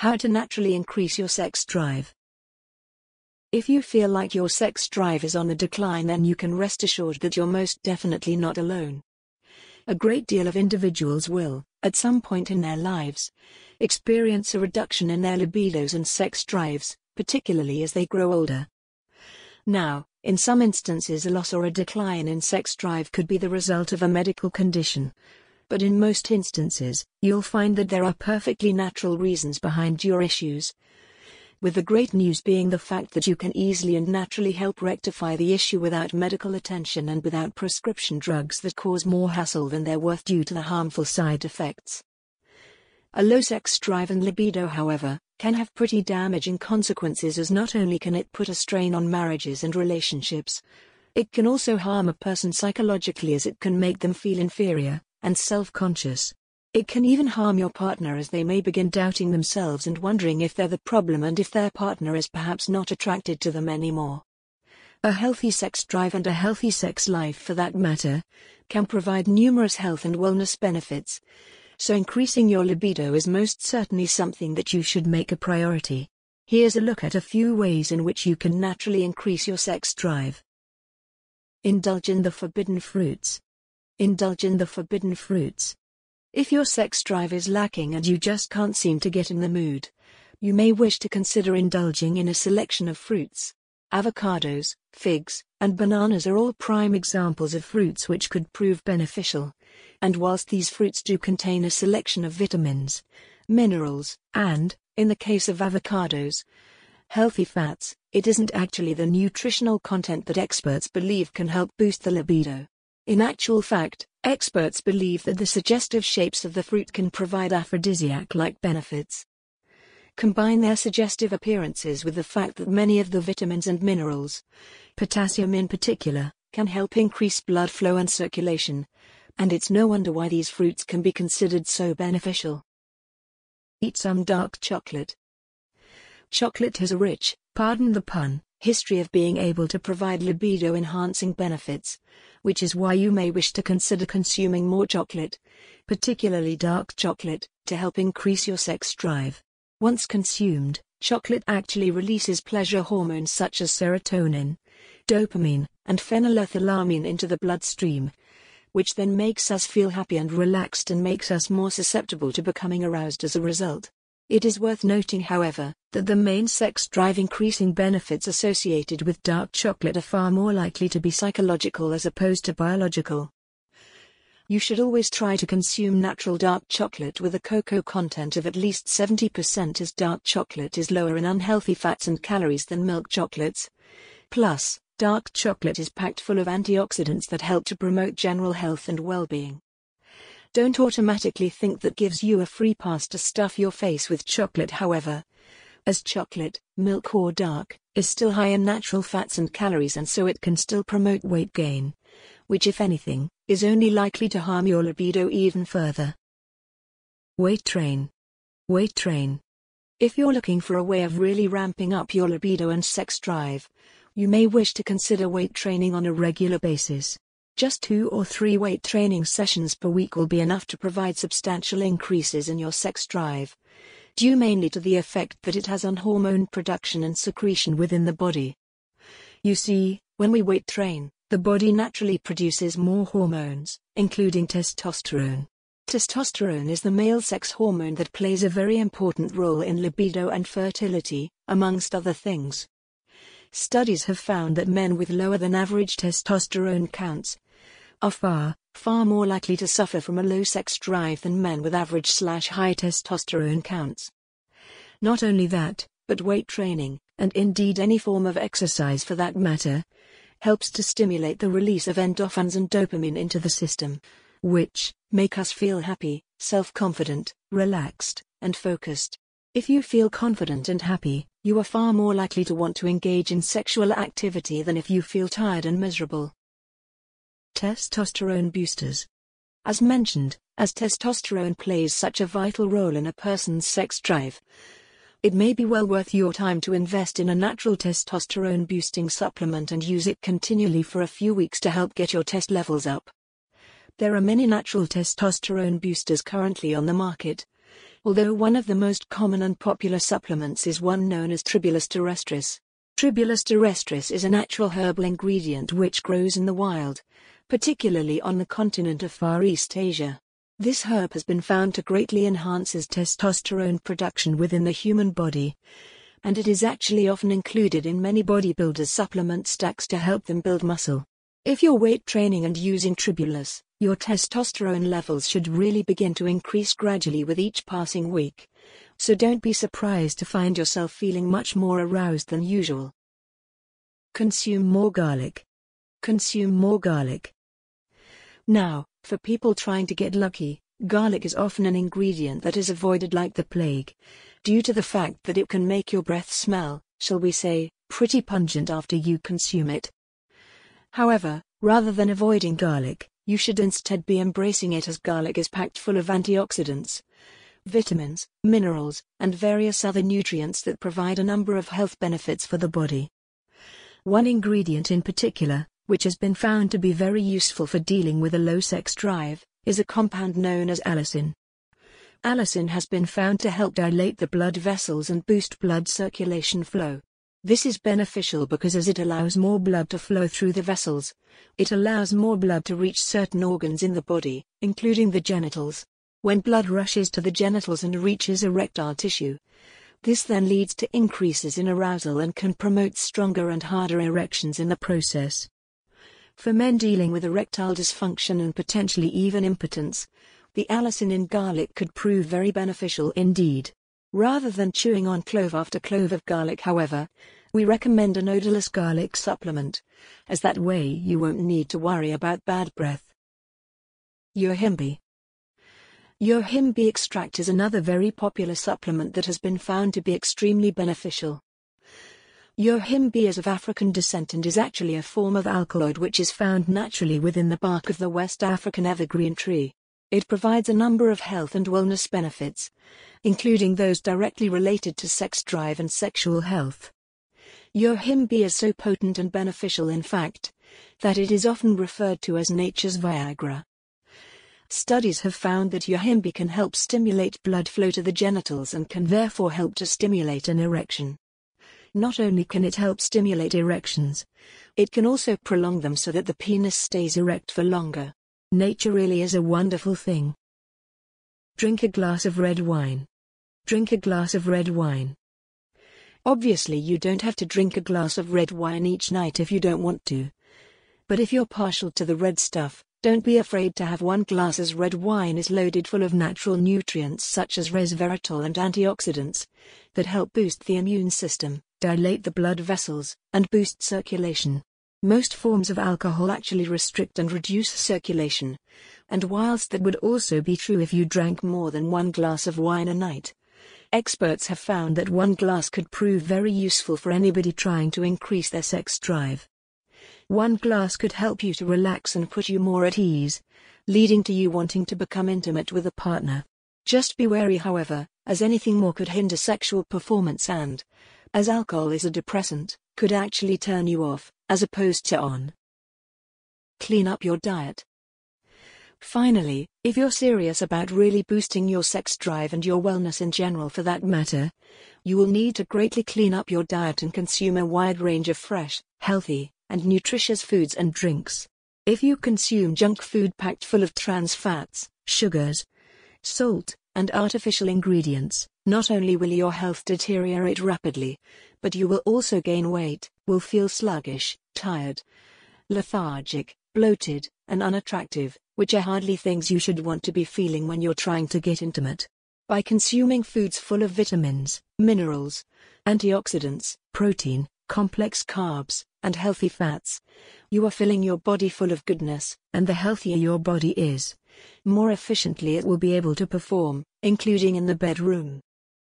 How to naturally increase your sex drive. If you feel like your sex drive is on the decline, then you can rest assured that you're most definitely not alone. A great deal of individuals will, at some point in their lives, experience a reduction in their libidos and sex drives, particularly as they grow older. Now, in some instances, a loss or a decline in sex drive could be the result of a medical condition. But in most instances, you'll find that there are perfectly natural reasons behind your issues. With the great news being the fact that you can easily and naturally help rectify the issue without medical attention and without prescription drugs that cause more hassle than they're worth due to the harmful side effects. A low sex drive and libido, however, can have pretty damaging consequences as not only can it put a strain on marriages and relationships, it can also harm a person psychologically as it can make them feel inferior and self conscious. It can even harm your partner as they may begin doubting themselves and wondering if they're the problem and if their partner is perhaps not attracted to them anymore. A healthy sex drive and a healthy sex life for that matter can provide numerous health and wellness benefits, so increasing your libido is most certainly something that you should make a priority. Here's a look at a few ways in which you can naturally increase your sex drive. Indulge in the forbidden fruits. Indulge in the forbidden fruits. If your sex drive is lacking and you just can't seem to get in the mood, you may wish to consider indulging in a selection of fruits. Avocados, figs, and bananas are all prime examples of fruits which could prove beneficial and whilst these fruits do contain a selection of vitamins, minerals, and, in the case of avocados, healthy fats, it isn't actually the nutritional content that experts believe can help boost the libido. In actual fact, experts believe that the suggestive shapes of the fruit can provide aphrodisiac like benefits. Combine their suggestive appearances with the fact that many of the vitamins and minerals, potassium in particular, can help increase blood flow and circulation, and it's no wonder why these fruits can be considered so beneficial. Eat some dark chocolate. Chocolate has a rich, pardon the pun, history of being able to provide libido enhancing benefits, which is why you may wish to consider consuming more chocolate, particularly dark chocolate, to help increase your sex drive. Once consumed, chocolate actually releases pleasure hormones such as serotonin, dopamine, and phenylethylamine into the bloodstream, which then makes us feel happy and relaxed and makes us more susceptible to becoming aroused as a result. It is worth noting, however, that the main sex drive increasing benefits associated with dark chocolate are far more likely to be psychological as opposed to biological. You should always try to consume natural dark chocolate with a cocoa content of at least 70% as dark chocolate is lower in unhealthy fats and calories than milk chocolates. Plus, Dark chocolate is packed full of antioxidants that help to promote general health and well-being. Don't automatically think that gives you a free pass to stuff your face with chocolate however. As chocolate, milk or dark, is still high in natural fats and calories and so it can still promote weight gain, which if anything, is only likely to harm your libido even further. Weight train. Weight train. If you're looking for a way of really ramping up your libido and sex drive, you may wish to consider weight training on a regular basis. Just two or three weight training sessions per week will be enough to provide substantial increases in your sex drive, due mainly to the effect that it has on hormone production and secretion within the body. You see, when we weight train, the body naturally produces more hormones, including testosterone. Testosterone is the male sex hormone that plays a very important role in libido and fertility, amongst other things. Studies have found that men with lower than average testosterone counts are far, far more likely to suffer from a low sex drive than men with average slash high testosterone counts. Not only that, but weight training, and indeed any form of exercise for that matter, helps to stimulate the release of endorphins and dopamine into the system, which make us feel happy, self-confident, relaxed, and focused. If you feel confident and happy, you are far more likely to want to engage in sexual activity than if you feel tired and miserable. Testosterone boosters. As mentioned, as testosterone plays such a vital role in a person's sex drive, it may be well worth your time to invest in a natural testosterone boosting supplement and use it continually for a few weeks to help get your test levels up. There are many natural testosterone boosters currently on the market, although one of the most common and popular supplements is one known as Tribulus terrestris. Tribulus terrestris is a natural herbal ingredient which grows in the wild, particularly on the continent of Far East Asia. This herb has been found to greatly enhances testosterone production within the human body, and it is actually often included in many bodybuilders' supplement stacks to help them build muscle. If you're weight training and using Tribulus, your testosterone levels should really begin to increase gradually with each passing week. So don't be surprised to find yourself feeling much more aroused than usual. Consume more garlic. Consume more garlic. Now, for people trying to get lucky, garlic is often an ingredient that is avoided like the plague, due to the fact that it can make your breath smell, shall we say, pretty pungent after you consume it. However, rather than avoiding garlic, you should instead be embracing it as garlic is packed full of antioxidants, vitamins, minerals, and various other nutrients that provide a number of health benefits for the body. One ingredient in particular, which has been found to be very useful for dealing with a low sex drive, is a compound known as allicin. Allicin has been found to help dilate the blood vessels and boost blood circulation flow. This is beneficial because as it allows more blood to flow through the vessels, it allows more blood to reach certain organs in the body, including the genitals. When blood rushes to the genitals and reaches erectile tissue, this then leads to increases in arousal and can promote stronger and harder erections in the process. For men dealing with erectile dysfunction and potentially even impotence, the allicin in garlic could prove very beneficial indeed. Rather than chewing on clove after clove of garlic however, we recommend an odorless garlic supplement, as that way you won't need to worry about bad breath. Yohimbe Yohimbe extract is another very popular supplement that has been found to be extremely beneficial. Yohimbe is of African descent and is actually a form of alkaloid which is found naturally within the bark of the West African evergreen tree. It provides a number of health and wellness benefits, including those directly related to sex drive and sexual health. Yohimbe is so potent and beneficial in fact, that it is often referred to as nature's Viagra. Studies have found that Yohimbe can help stimulate blood flow to the genitals and can therefore help to stimulate an erection. Not only can it help stimulate erections, it can also prolong them so that the penis stays erect for longer. Nature really is a wonderful thing. Drink a glass of red wine. Drink a glass of red wine. Obviously, you don't have to drink a glass of red wine each night if you don't want to. But if you're partial to the red stuff, don't be afraid to have one glass as red wine is loaded full of natural nutrients such as resveratrol and antioxidants that help boost the immune system, dilate the blood vessels, and boost circulation. Most forms of alcohol actually restrict and reduce circulation. And whilst that would also be true if you drank more than one glass of wine a night, experts have found that one glass could prove very useful for anybody trying to increase their sex drive. One glass could help you to relax and put you more at ease, leading to you wanting to become intimate with a partner. Just be wary, however, as anything more could hinder sexual performance and, as alcohol is a depressant, could actually turn you off, as opposed to on. Clean up your diet. Finally, if you're serious about really boosting your sex drive and your wellness in general for that matter, you will need to greatly clean up your diet and consume a wide range of fresh, healthy, and nutritious foods and drinks. If you consume junk food packed full of trans fats, sugars, salt, and artificial ingredients, not only will your health deteriorate rapidly, but you will also gain weight, will feel sluggish, tired, lethargic, bloated, and unattractive, which are hardly things you should want to be feeling when you're trying to get intimate. By consuming foods full of vitamins, minerals, antioxidants, protein, complex carbs, and healthy fats, you are filling your body full of goodness, and the healthier your body is, more efficiently it will be able to perform, including in the bedroom.